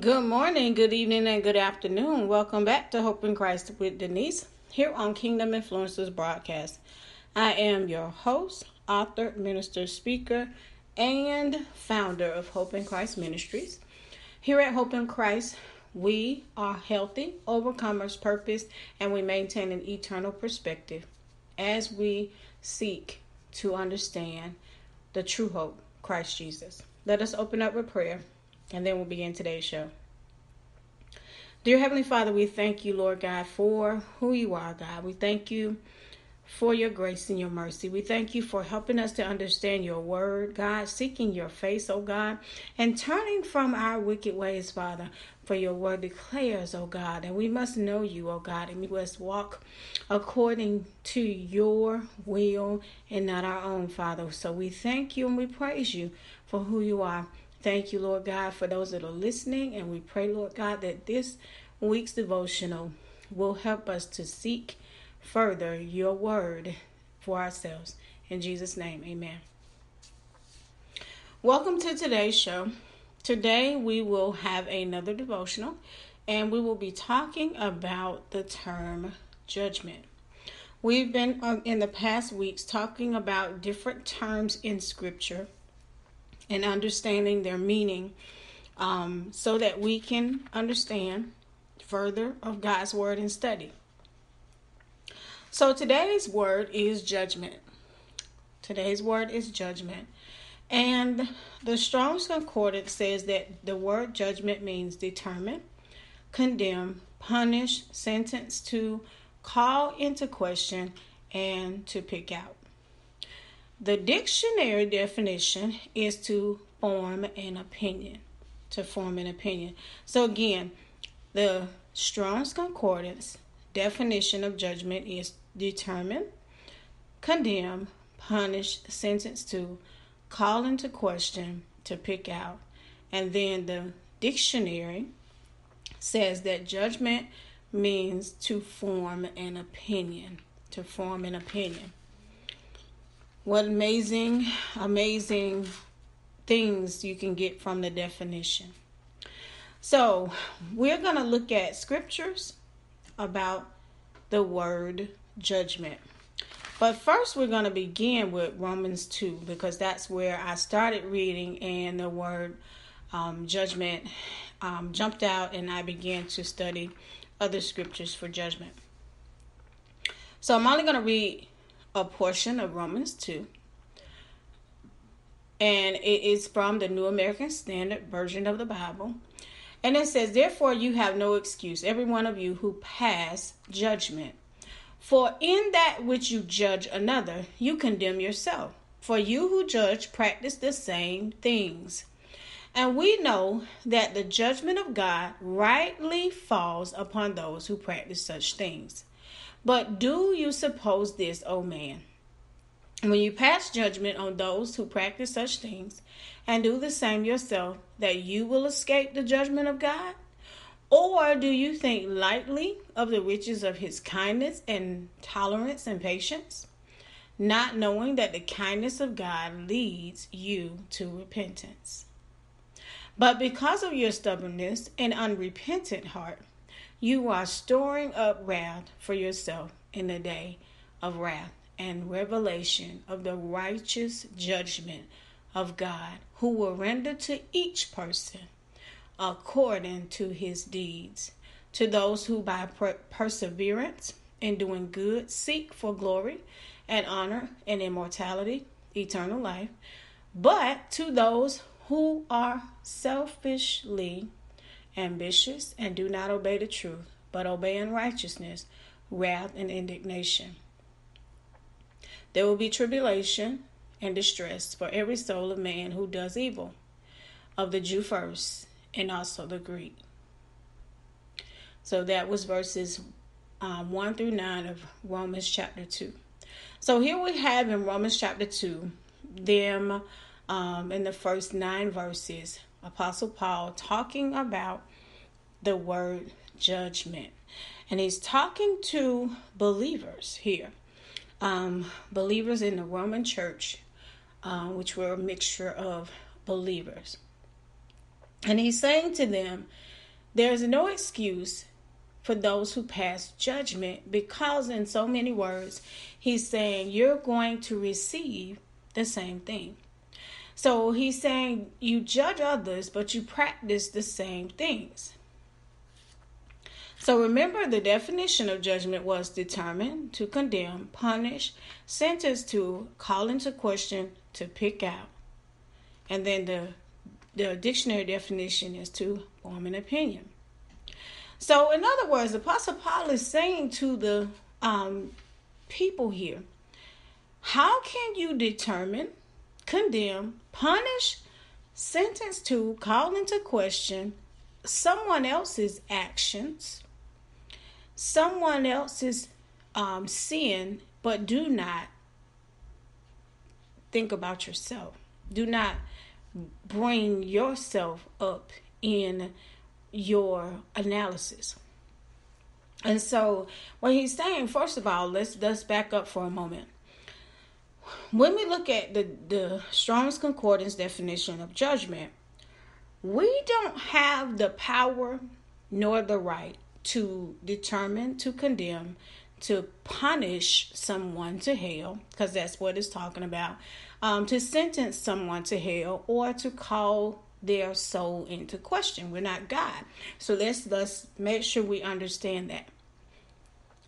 Good morning, good evening, and good afternoon. Welcome back to Hope in Christ with Denise here on Kingdom Influencers broadcast. I am your host, author, minister, speaker, and founder of Hope in Christ Ministries. Here at Hope in Christ, we are healthy, overcomers, purpose, and we maintain an eternal perspective as we seek to understand the true hope, Christ Jesus. Let us open up with prayer and then we'll begin today's show. Dear Heavenly Father, we thank you, Lord God, for who you are, God. We thank you for your grace and your mercy. We thank you for helping us to understand your word, God, seeking your face, oh God, and turning from our wicked ways, Father. For your word declares, oh God, and we must know you, oh God, and we must walk according to your will and not our own, Father. So we thank you and we praise you for who you are. Thank you, Lord God, for those that are listening. And we pray, Lord God, that this week's devotional will help us to seek further your word for ourselves. In Jesus' name, amen. Welcome to today's show. Today we will have another devotional and we will be talking about the term judgment. We've been um, in the past weeks talking about different terms in scripture and understanding their meaning um, so that we can understand further of God's word and study. So today's word is judgment. Today's word is judgment. And the Strong's Concordance says that the word judgment means determine, condemn, punish, sentence to, call into question, and to pick out. The dictionary definition is to form an opinion. To form an opinion. So, again, the Strong's Concordance definition of judgment is determine, condemn, punish, sentence to, call into question, to pick out. And then the dictionary says that judgment means to form an opinion. To form an opinion. What amazing, amazing things you can get from the definition. So, we're going to look at scriptures about the word judgment. But first, we're going to begin with Romans 2 because that's where I started reading, and the word um, judgment um, jumped out, and I began to study other scriptures for judgment. So, I'm only going to read a portion of Romans 2. And it is from the New American Standard Version of the Bible. And it says, Therefore, you have no excuse, every one of you who pass judgment. For in that which you judge another, you condemn yourself. For you who judge practice the same things. And we know that the judgment of God rightly falls upon those who practice such things. But do you suppose this, O man? When you pass judgment on those who practice such things and do the same yourself, that you will escape the judgment of God? Or do you think lightly of the riches of his kindness and tolerance and patience, not knowing that the kindness of God leads you to repentance? But because of your stubbornness and unrepentant heart, you are storing up wrath for yourself in the day of wrath and revelation of the righteous judgment of God, who will render to each person according to his deeds. To those who by per- perseverance in doing good seek for glory and honor and immortality, eternal life, but to those who are selfishly ambitious and do not obey the truth, but obey unrighteousness, wrath, and indignation. There will be tribulation and distress for every soul of man who does evil, of the Jew first, and also the Greek. So that was verses um, 1 through 9 of Romans chapter 2. So here we have in Romans chapter 2, them um, in the first nine verses, Apostle Paul talking about the word judgment. And he's talking to believers here, um, believers in the Roman church, uh, which were a mixture of believers. And he's saying to them, there is no excuse for those who pass judgment because, in so many words, he's saying you're going to receive the same thing. So he's saying you judge others, but you practice the same things. So remember, the definition of judgment was determine, to condemn, punish, sentence to, call into question, to pick out. And then the, the dictionary definition is to form an opinion. So, in other words, Apostle Paul is saying to the um, people here, how can you determine, condemn, punish, sentence to, call into question someone else's actions, someone else's um, sin, but do not think about yourself. Do not bring yourself up in your analysis. And so, what he's saying, first of all, let's let's back up for a moment when we look at the, the Strong's Concordance definition of judgment, we don't have the power nor the right to determine, to condemn, to punish someone to hell, because that's what it's talking about, um, to sentence someone to hell, or to call their soul into question. We're not God. So let's let's make sure we understand that.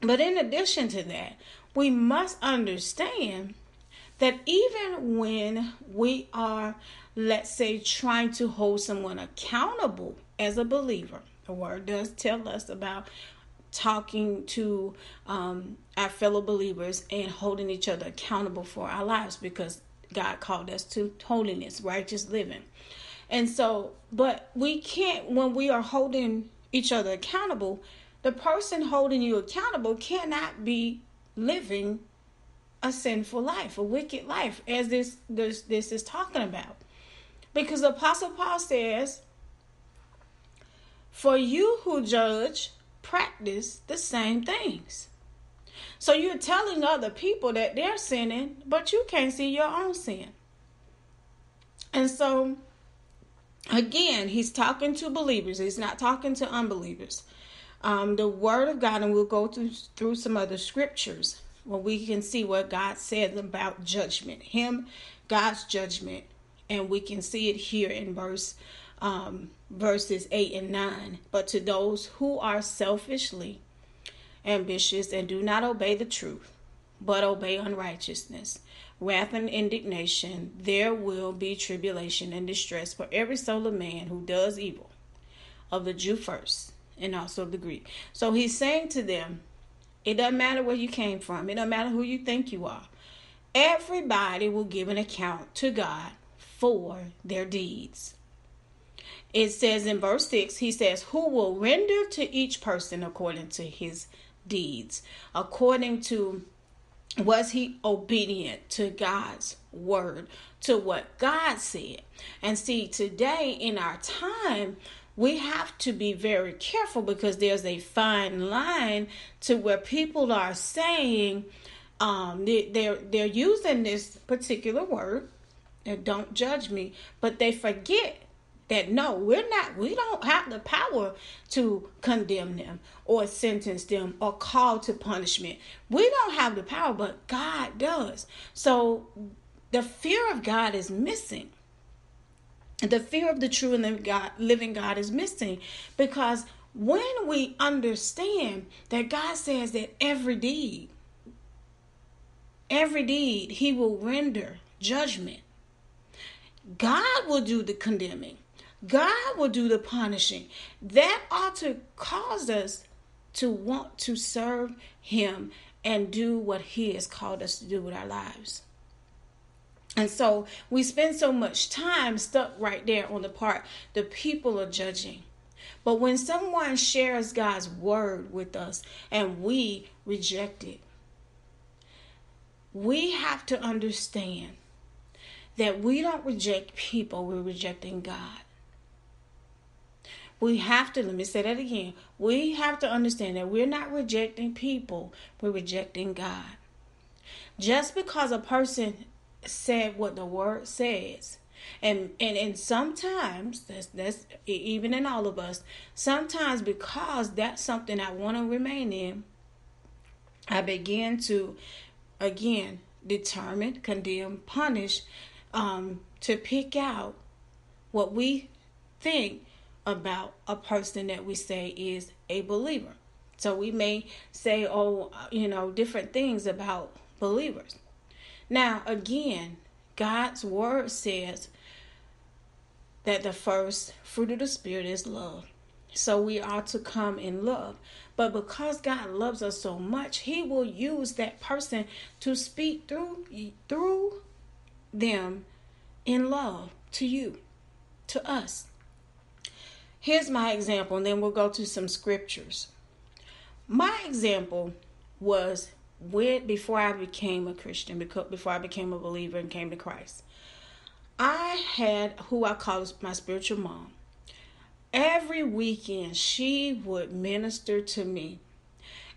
But in addition to that, we must understand that even when we are, let's say, trying to hold someone accountable as a believer, the word does tell us about talking to um, our fellow believers and holding each other accountable for our lives because God called us to holiness, righteous living. And so, but we can't, when we are holding each other accountable, the person holding you accountable cannot be living a sinful life, a wicked life, as this this this is talking about. Because Apostle Paul says, For you who judge, practice the same things. So you're telling other people that they're sinning, but you can't see your own sin. And so, again, he's talking to believers, he's not talking to unbelievers. Um, the Word of God, and we'll go through, through some other scriptures well, we can see what God said about judgment, Him, God's judgment, and we can see it here in verse um, verses eight and nine. But to those who are selfishly ambitious and do not obey the truth, but obey unrighteousness, wrath and indignation, there will be tribulation and distress for every soul of man who does evil, of the Jew first, and also of the Greek. So he's saying to them, it doesn't matter where you came from. It doesn't matter who you think you are. Everybody will give an account to God for their deeds. It says in verse 6, he says, Who will render to each person according to his deeds, according to was he obedient to God's word, to what God said? And see, today in our time, we have to be very careful because there's a fine line to where people are saying. Um, they, they're they're using this particular word and don't judge me but they forget that no we're not we don't have the power to condemn them or sentence them or call to punishment. We don't have the power but god does. So the fear of god is missing the fear of the true and God, living God is missing because when we understand that God says that every deed, every deed, He will render judgment. God will do the condemning. God will do the punishing. That ought to cause us to want to serve Him and do what He has called us to do with our lives. And so we spend so much time stuck right there on the part the people are judging. But when someone shares God's word with us and we reject it, we have to understand that we don't reject people, we're rejecting God. We have to, let me say that again. We have to understand that we're not rejecting people, we're rejecting God. Just because a person said what the word says And and and sometimes that's that's even in all of us, sometimes because that's something I want to remain in, I begin to again determine, condemn, punish, um, to pick out what we think about a person that we say is a believer. So we may say, oh, you know, different things about believers. Now, again, God's word says that the first fruit of the Spirit is love. So we are to come in love. But because God loves us so much, He will use that person to speak through through them in love to you, to us. Here's my example, and then we'll go to some scriptures. My example was when before I became a Christian, because before I became a believer and came to Christ. I had who I call my spiritual mom. Every weekend, she would minister to me.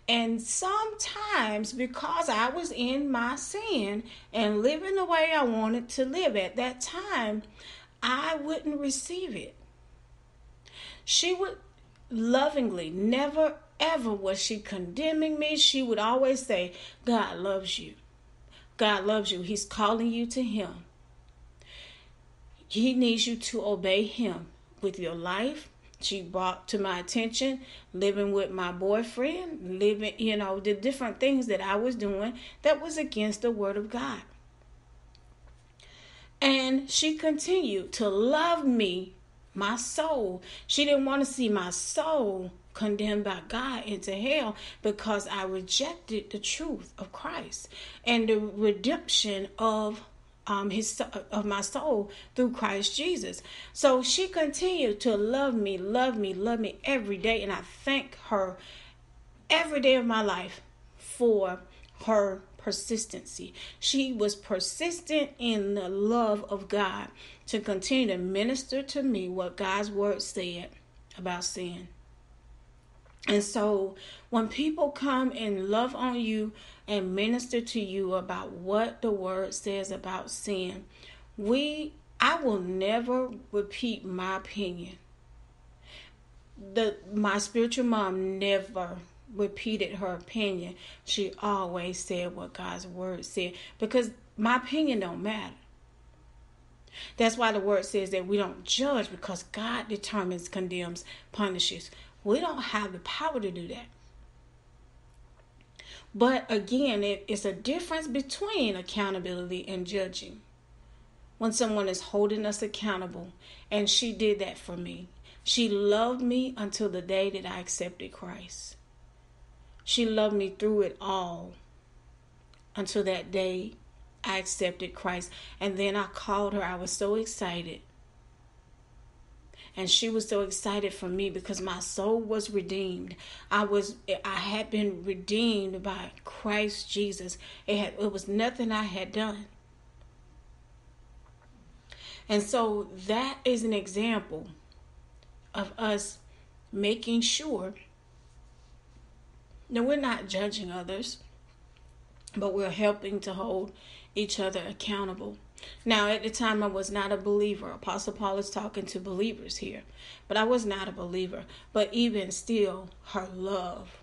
And sometimes, because I was in my sin and living the way I wanted to live at that time, I wouldn't receive it. She would lovingly, never ever was she condemning me. She would always say, God loves you. God loves you. He's calling you to Him. He needs you to obey Him with your life. She brought to my attention living with my boyfriend, living, you know, the different things that I was doing that was against the Word of God. And she continued to love me, my soul. She didn't want to see my soul condemned by God into hell because I rejected the truth of Christ and the redemption of um his of my soul through Christ Jesus. So she continued to love me, love me, love me every day and I thank her every day of my life for her persistency. She was persistent in the love of God to continue to minister to me what God's word said about sin. And so when people come and love on you and minister to you about what the word says about sin, we I will never repeat my opinion. The my spiritual mom never repeated her opinion. She always said what God's word said because my opinion don't matter. That's why the word says that we don't judge because God determines, condemns, punishes. We don't have the power to do that. But again, it, it's a difference between accountability and judging. When someone is holding us accountable, and she did that for me. She loved me until the day that I accepted Christ. She loved me through it all until that day I accepted Christ. And then I called her. I was so excited and she was so excited for me because my soul was redeemed. I was i had been redeemed by christ jesus. It had it was nothing i had done. And so that is an example of us making sure that we're not judging others but we're helping to hold each other accountable now, at the time, I was not a believer. Apostle Paul is talking to believers here, but I was not a believer. But even still, her love,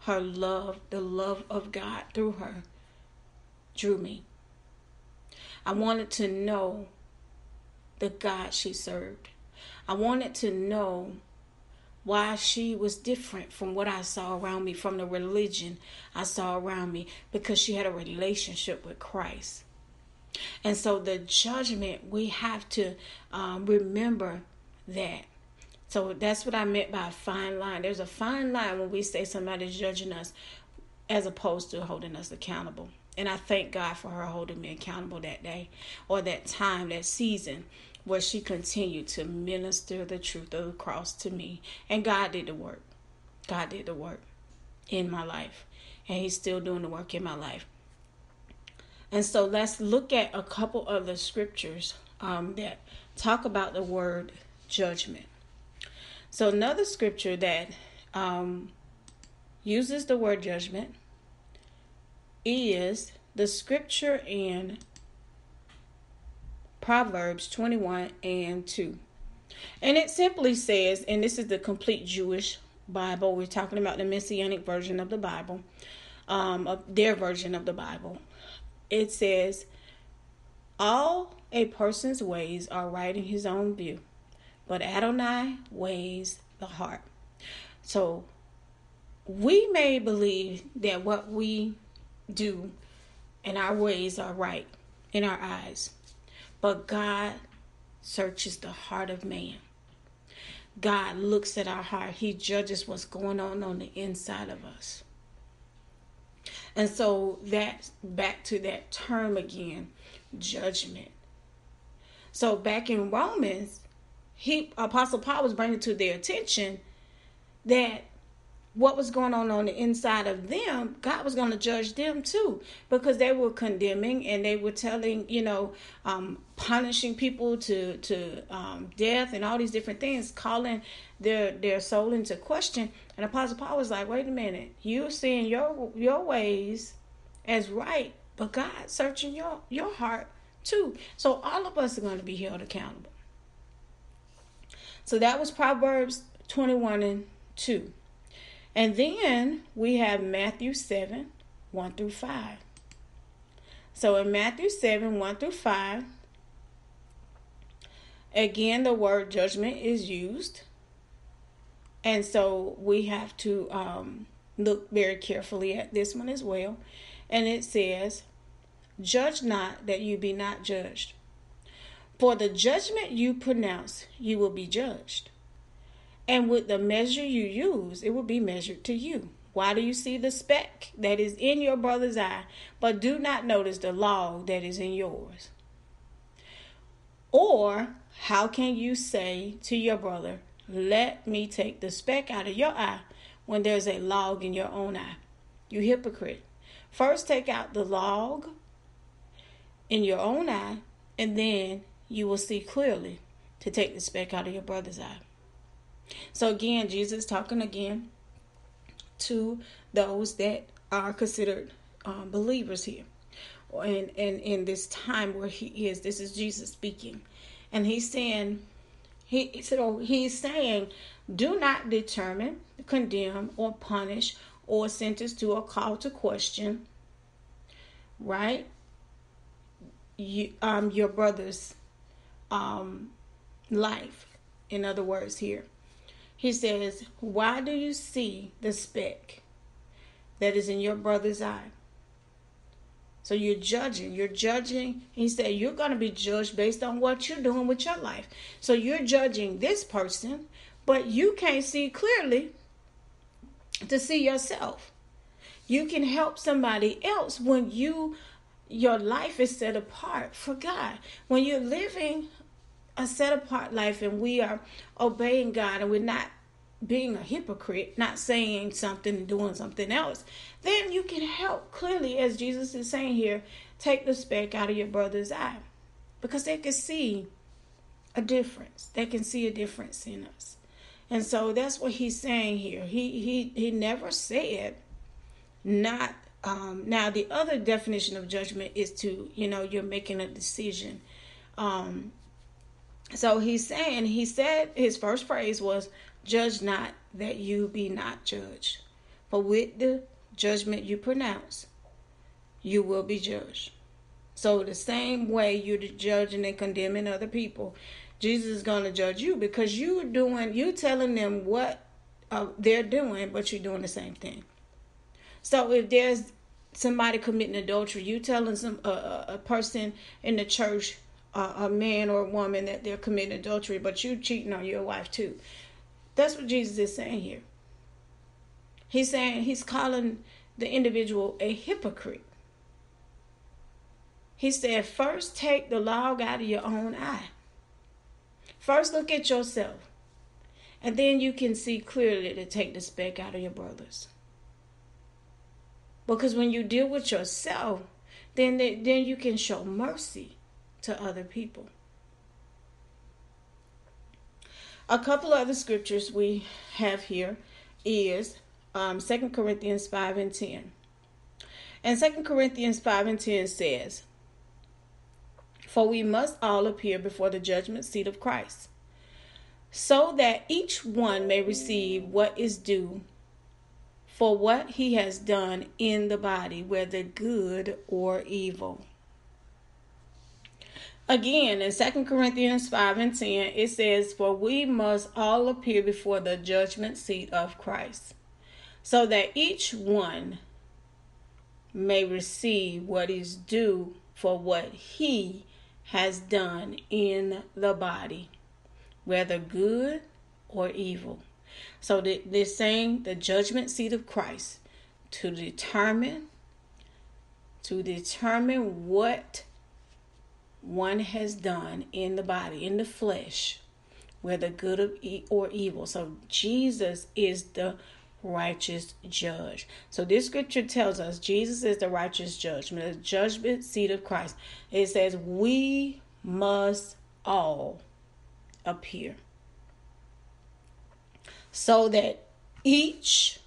her love, the love of God through her, drew me. I wanted to know the God she served. I wanted to know why she was different from what I saw around me, from the religion I saw around me, because she had a relationship with Christ. And so the judgment, we have to um, remember that. So that's what I meant by a fine line. There's a fine line when we say somebody's judging us as opposed to holding us accountable. And I thank God for her holding me accountable that day or that time, that season where she continued to minister the truth of the cross to me. And God did the work. God did the work in my life. And He's still doing the work in my life. And so let's look at a couple of the scriptures um, that talk about the word judgment. So, another scripture that um, uses the word judgment is the scripture in Proverbs 21 and 2. And it simply says, and this is the complete Jewish Bible, we're talking about the Messianic version of the Bible, um, of their version of the Bible. It says, All a person's ways are right in his own view, but Adonai weighs the heart. So we may believe that what we do and our ways are right in our eyes, but God searches the heart of man. God looks at our heart. He judges what's going on on the inside of us. And so that's back to that term again, judgment. So back in Romans, he Apostle Paul was bringing to their attention that what was going on on the inside of them, God was going to judge them too, because they were condemning and they were telling, you know, um, punishing people to to um, death and all these different things, calling their their soul into question. And Apostle Paul was like, "Wait a minute, you're seeing your your ways as right, but God searching your your heart too. So all of us are going to be held accountable." So that was Proverbs twenty one and two. And then we have Matthew 7 1 through 5. So in Matthew 7 1 through 5, again, the word judgment is used. And so we have to um, look very carefully at this one as well. And it says, Judge not that you be not judged. For the judgment you pronounce, you will be judged. And with the measure you use, it will be measured to you. Why do you see the speck that is in your brother's eye, but do not notice the log that is in yours? Or how can you say to your brother, Let me take the speck out of your eye when there's a log in your own eye? You hypocrite. First take out the log in your own eye, and then you will see clearly to take the speck out of your brother's eye. So again, Jesus talking again to those that are considered um, believers here. And, and in this time where he is, this is Jesus speaking. And he's saying, he so he's saying, do not determine, condemn, or punish, or sentence to a call to question, right? You um your brother's um life, in other words, here. He says, Why do you see the speck that is in your brother's eye? So you're judging. You're judging. He said, You're going to be judged based on what you're doing with your life. So you're judging this person, but you can't see clearly to see yourself. You can help somebody else when you your life is set apart for God. When you're living a set apart life and we are obeying God and we're not being a hypocrite, not saying something and doing something else, then you can help clearly, as Jesus is saying here, take the speck out of your brother's eye. Because they can see a difference. They can see a difference in us. And so that's what he's saying here. He he he never said not um now the other definition of judgment is to, you know, you're making a decision. Um so he's saying, he said his first phrase was, Judge not that you be not judged. For with the judgment you pronounce, you will be judged. So the same way you're judging and condemning other people, Jesus is going to judge you because you're doing, you're telling them what uh, they're doing, but you're doing the same thing. So if there's somebody committing adultery, you telling some uh, a person in the church a, man or a woman that they're committing adultery, but you cheating on your wife too. That's what Jesus is saying here. He's saying he's calling the individual a hypocrite. He said, first take the log out of your own eye. First look at yourself. And then you can see clearly to take the speck out of your brothers. Because when you deal with yourself, then, then you can show mercy to other people. A couple other scriptures we have here is um, 2 Corinthians 5 and 10. And 2 Corinthians 5 and 10 says, For we must all appear before the judgment seat of Christ, so that each one may receive what is due for what he has done in the body, whether good or evil. Again, in 2 Corinthians 5 and 10, it says, For we must all appear before the judgment seat of Christ, so that each one may receive what is due for what he has done in the body, whether good or evil. So they're saying the judgment seat of Christ to determine to determine what one has done in the body, in the flesh, whether good or evil. So Jesus is the righteous judge. So this scripture tells us Jesus is the righteous judge, the judgment seat of Christ. It says we must all appear. So that each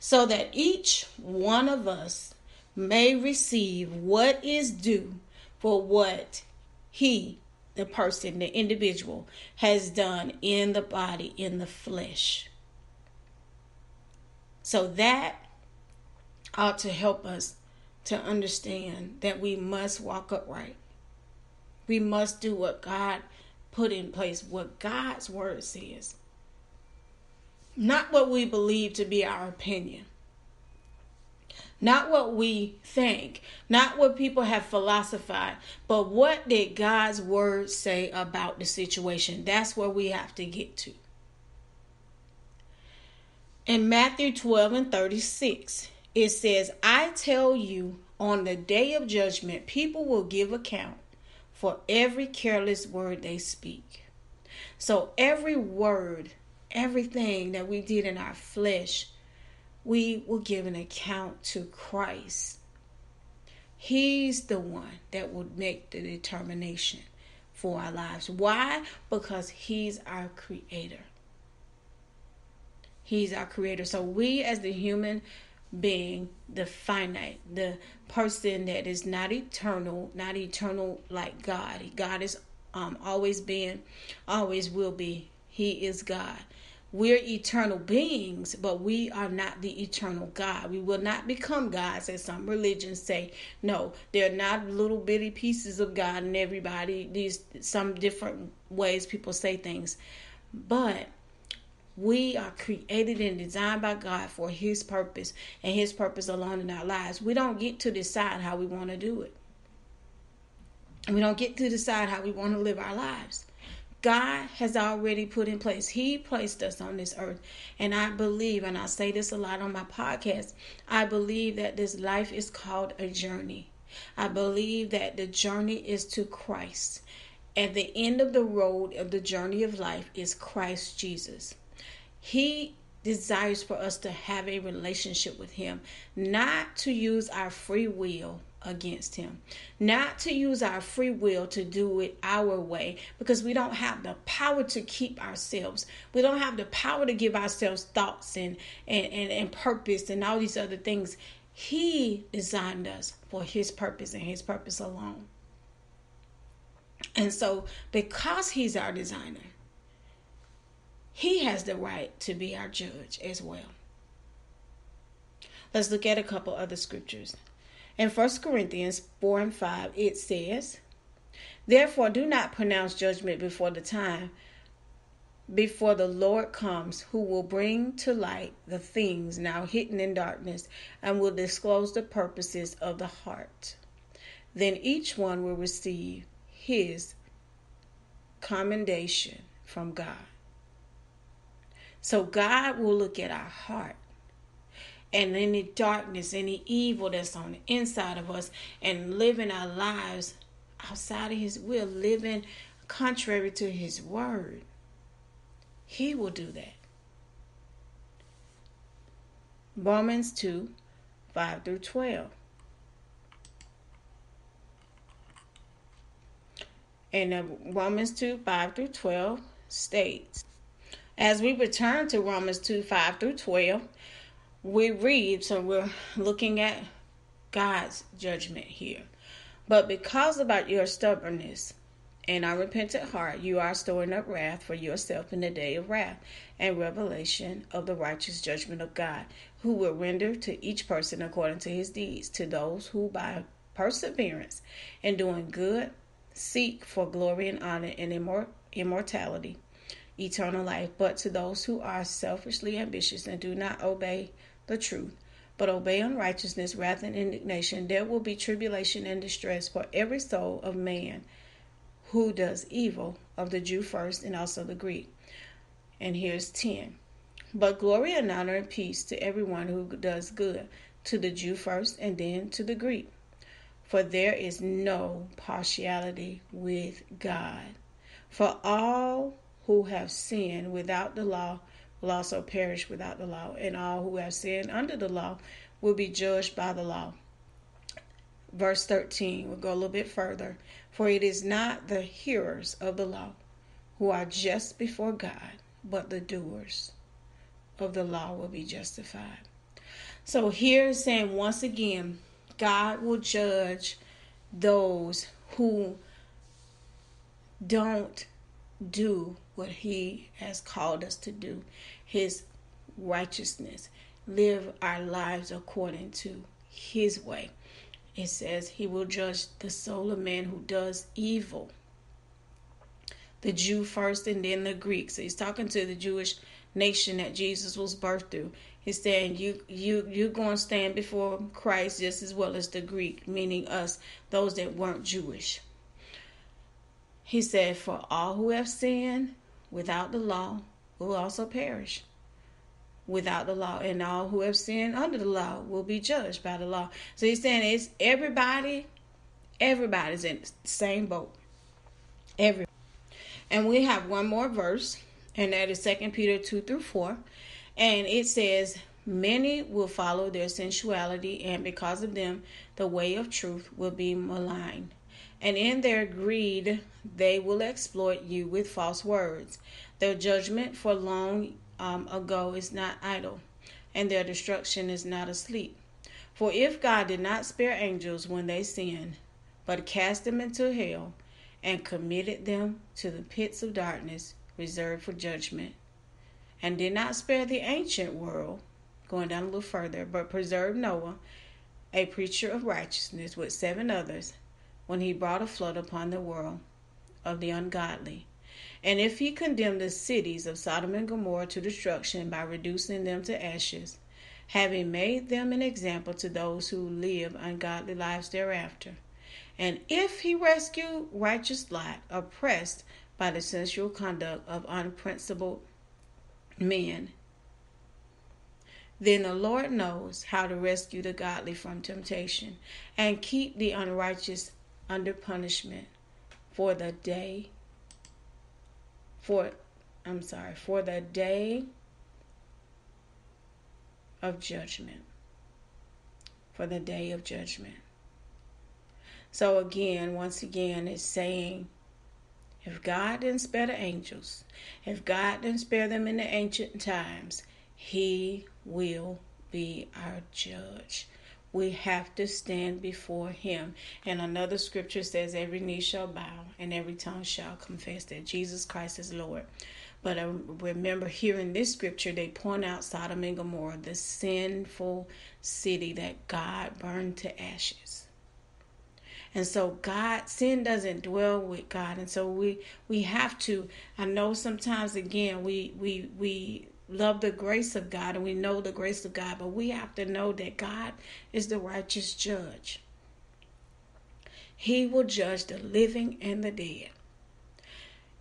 so that each one of us may receive what is due for what he the person, the individual, has done in the body, in the flesh. So that ought to help us to understand that we must walk upright. We must do what God put in place, what God's word says. Not what we believe to be our opinion. Not what we think, not what people have philosophized, but what did God's word say about the situation? That's where we have to get to. In Matthew 12 and 36, it says, I tell you, on the day of judgment, people will give account for every careless word they speak. So, every word, everything that we did in our flesh, we will give an account to Christ. He's the one that will make the determination for our lives. Why? Because He's our creator. He's our creator. So we as the human being, the finite, the person that is not eternal, not eternal like God. God is um, always been, always will be. He is God. We're eternal beings, but we are not the eternal God. We will not become gods, as some religions say. No, they're not little bitty pieces of God and everybody. These some different ways people say things, but we are created and designed by God for His purpose and His purpose alone in our lives. We don't get to decide how we want to do it. We don't get to decide how we want to live our lives. God has already put in place. He placed us on this earth. And I believe, and I say this a lot on my podcast, I believe that this life is called a journey. I believe that the journey is to Christ. At the end of the road of the journey of life is Christ Jesus. He desires for us to have a relationship with Him, not to use our free will against Him, not to use our free will to do it our way because we don't have the power to keep ourselves. We don't have the power to give ourselves thoughts and, and, and, and purpose and all these other things. He designed us for His purpose and His purpose alone. And so, because He's our designer, he has the right to be our judge as well. Let's look at a couple other scriptures. In 1 Corinthians 4 and 5, it says, Therefore, do not pronounce judgment before the time, before the Lord comes, who will bring to light the things now hidden in darkness and will disclose the purposes of the heart. Then each one will receive his commendation from God. So God will look at our heart and any darkness, any evil that's on the inside of us, and living our lives outside of His will, living contrary to His word. He will do that. Romans 2 5 through 12. And uh, Romans 2 5 through 12 states, as we return to Romans 2 5 through 12, we read, so we're looking at God's judgment here. But because about your stubbornness and unrepentant heart, you are storing up wrath for yourself in the day of wrath and revelation of the righteous judgment of God, who will render to each person according to his deeds, to those who by perseverance in doing good seek for glory and honor and immor- immortality, eternal life, but to those who are selfishly ambitious and do not obey the truth, but obey unrighteousness, wrath, and indignation, there will be tribulation and distress for every soul of man who does evil, of the Jew first and also the Greek. And here's 10. But glory and honor and peace to everyone who does good, to the Jew first and then to the Greek. For there is no partiality with God. For all who have sinned without the law will also perish without the law, and all who have sinned under the law will be judged by the law. Verse 13, we'll go a little bit further. For it is not the hearers of the law who are just before God, but the doers of the law will be justified. So here is saying once again, God will judge those who don't do what He has called us to do, His righteousness, live our lives according to His way. It says He will judge the soul of man who does evil. The Jew first and then the Greek. So he's talking to the Jewish nation that Jesus was birthed through. He's saying you you you're going to stand before Christ just as well as the Greek, meaning us, those that weren't Jewish. He said, For all who have sinned without the law will also perish without the law, and all who have sinned under the law will be judged by the law. So he's saying it's everybody, everybody's in the same boat. Every and we have one more verse, and that is Second Peter two through four, and it says, Many will follow their sensuality, and because of them, the way of truth will be maligned and in their greed they will exploit you with false words. Their judgment for long um, ago is not idle, and their destruction is not asleep. For if God did not spare angels when they sinned, but cast them into hell, and committed them to the pits of darkness reserved for judgment, and did not spare the ancient world, going down a little further, but preserved Noah, a preacher of righteousness, with seven others when he brought a flood upon the world of the ungodly. And if he condemned the cities of Sodom and Gomorrah to destruction by reducing them to ashes, having made them an example to those who live ungodly lives thereafter. And if he rescued righteous Lot, oppressed by the sensual conduct of unprincipled men, then the Lord knows how to rescue the godly from temptation and keep the unrighteous under punishment for the day for I'm sorry, for the day of judgment. For the day of judgment. So again, once again, it's saying if God didn't spare the angels, if God didn't spare them in the ancient times, He will be our judge we have to stand before him. And another scripture says, Every knee shall bow and every tongue shall confess that Jesus Christ is Lord. But I remember in this scripture, they point out Sodom and Gomorrah, the sinful city that God burned to ashes. And so God sin doesn't dwell with God. And so we we have to I know sometimes again we we we love the grace of God and we know the grace of God, but we have to know that God is the righteous judge. He will judge the living and the dead.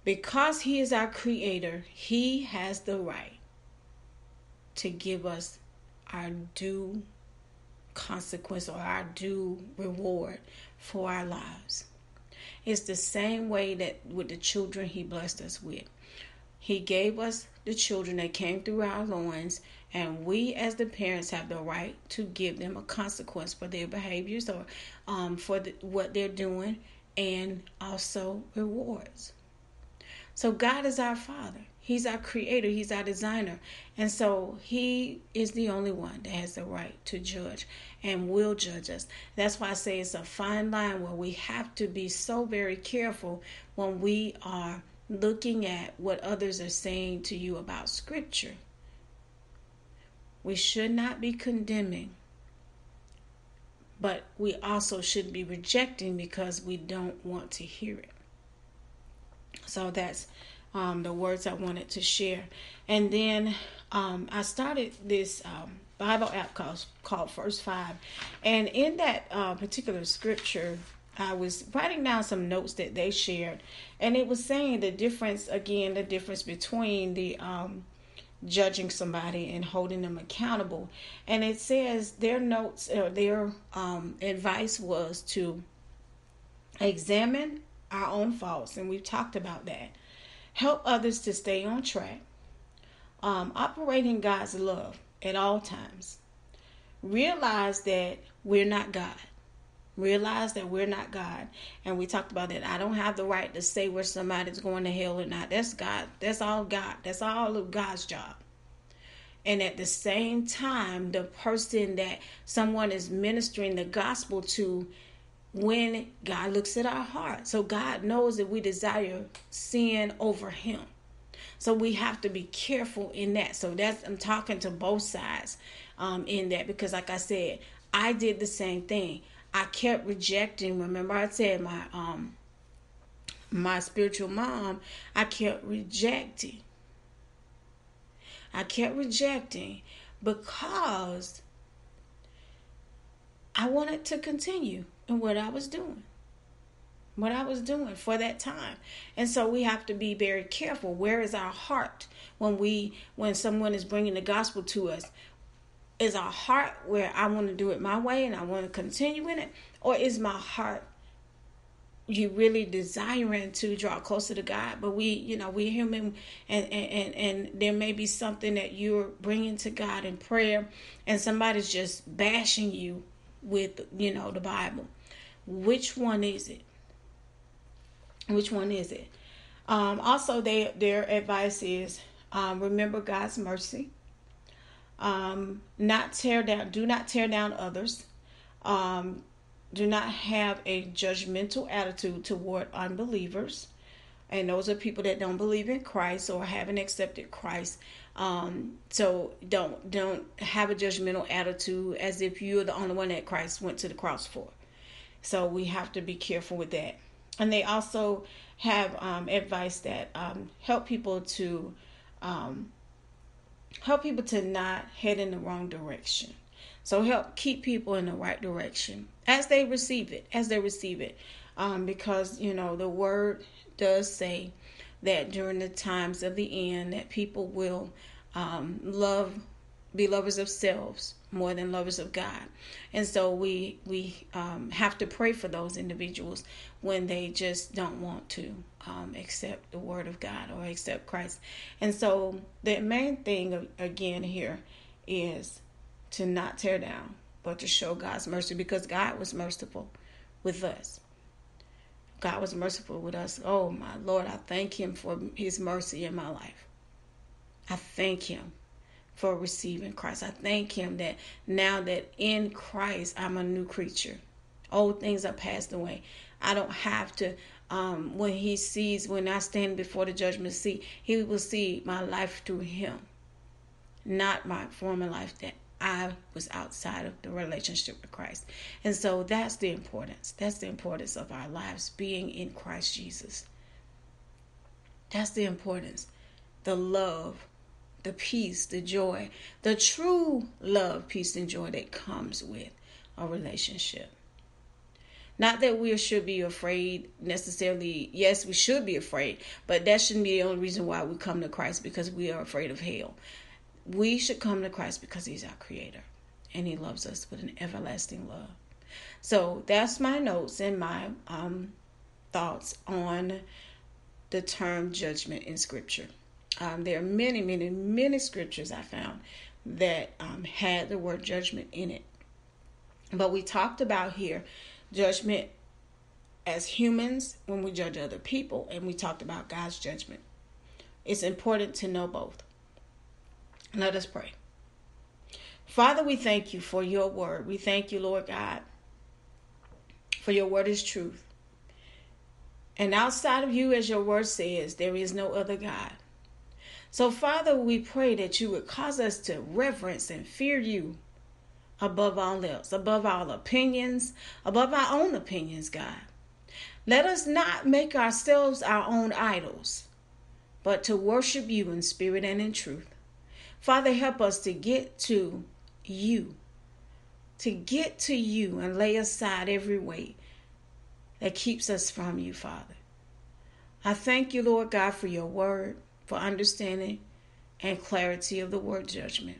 Because He is our Creator, He has the right to give us our due consequence or our due reward for our lives. It's the same way that with the children He blessed us with. He gave us the children that came through our loins, and we as the parents have the right to give them a consequence for their behaviors or um, for the, what they're doing, and also rewards. So God is our Father. He's our creator, He's our designer. And so He is the only one that has the right to judge and will judge us. That's why I say it's a fine line where we have to be so very careful when we are looking at what others are saying to you about Scripture. We should not be condemning, but we also should be rejecting because we don't want to hear it. So that's um, the words I wanted to share. And then um, I started this um, Bible app called, called First Five. And in that uh, particular scripture, I was writing down some notes that they shared. And it was saying the difference, again, the difference between the um, judging somebody and holding them accountable. And it says their notes or their um, advice was to examine our own faults. And we've talked about that help others to stay on track, um, operate in God's love at all times. Realize that we're not God. Realize that we're not God. And we talked about that. I don't have the right to say where somebody's going to hell or not. That's God. That's all God. That's all of God's job. And at the same time, the person that someone is ministering the gospel to when God looks at our heart. So God knows that we desire sin over him. So we have to be careful in that. So that's I'm talking to both sides um, in that because like I said, I did the same thing. I kept rejecting. Remember I said my um my spiritual mom, I kept rejecting. I kept rejecting because I wanted to continue in what I was doing. What I was doing for that time. And so we have to be very careful. Where is our heart when we when someone is bringing the gospel to us? Is our heart where I want to do it my way and I want to continue in it or is my heart you really desiring to draw closer to God, but we, you know, we're human, and and and there may be something that you're bringing to God in prayer, and somebody's just bashing you with, you know, the Bible. Which one is it? Which one is it? Um, also, they, their advice is um, remember God's mercy. Um, not tear down. Do not tear down others. Um, do not have a judgmental attitude toward unbelievers. And those are people that don't believe in Christ or haven't accepted Christ. Um, so don't don't have a judgmental attitude as if you're the only one that Christ went to the cross for. So we have to be careful with that. And they also have um, advice that um, help people to um, help people to not head in the wrong direction. So help keep people in the right direction as they receive it, as they receive it, um, because you know the word does say that during the times of the end that people will um, love be lovers of selves more than lovers of God. And so we we um, have to pray for those individuals when they just don't want to um, accept the word of God or accept Christ. And so the main thing again here is to not tear down, but to show God's mercy because God was merciful with us. God was merciful with us. Oh my Lord, I thank Him for His mercy in my life. I thank Him for receiving Christ. I thank Him that now that in Christ I'm a new creature. Old things are passed away. I don't have to. Um, when He sees, when I stand before the judgment seat, He will see my life through Him, not my former life that I was outside of the relationship with Christ. And so that's the importance. That's the importance of our lives being in Christ Jesus. That's the importance. The love, the peace, the joy, the true love, peace, and joy that comes with a relationship. Not that we should be afraid necessarily. Yes, we should be afraid, but that shouldn't be the only reason why we come to Christ because we are afraid of hell we should come to Christ because He's our Creator and He loves us with an everlasting love. So that's my notes and my um, thoughts on the term judgment in Scripture. Um, there are many, many, many scriptures I found that um, had the word judgment in it. But we talked about here judgment as humans when we judge other people, and we talked about God's judgment it's important to know both. Let us pray. Father, we thank you for your word. We thank you, Lord God, for your word is truth. And outside of you, as your word says, there is no other God. So, Father, we pray that you would cause us to reverence and fear you above all else, above all opinions, above our own opinions, God. Let us not make ourselves our own idols, but to worship you in spirit and in truth. Father, help us to get to you, to get to you and lay aside every weight that keeps us from you, Father. I thank you, Lord God, for your word for understanding and clarity of the word judgment.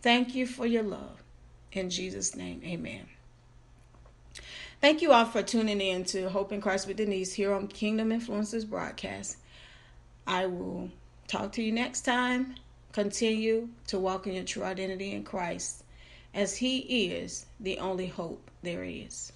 Thank you for your love. In Jesus' name, amen. Thank you all for tuning in to Hope in Christ with Denise here on Kingdom Influencers broadcast. I will talk to you next time. Continue to walk in your true identity in Christ as He is the only hope there is.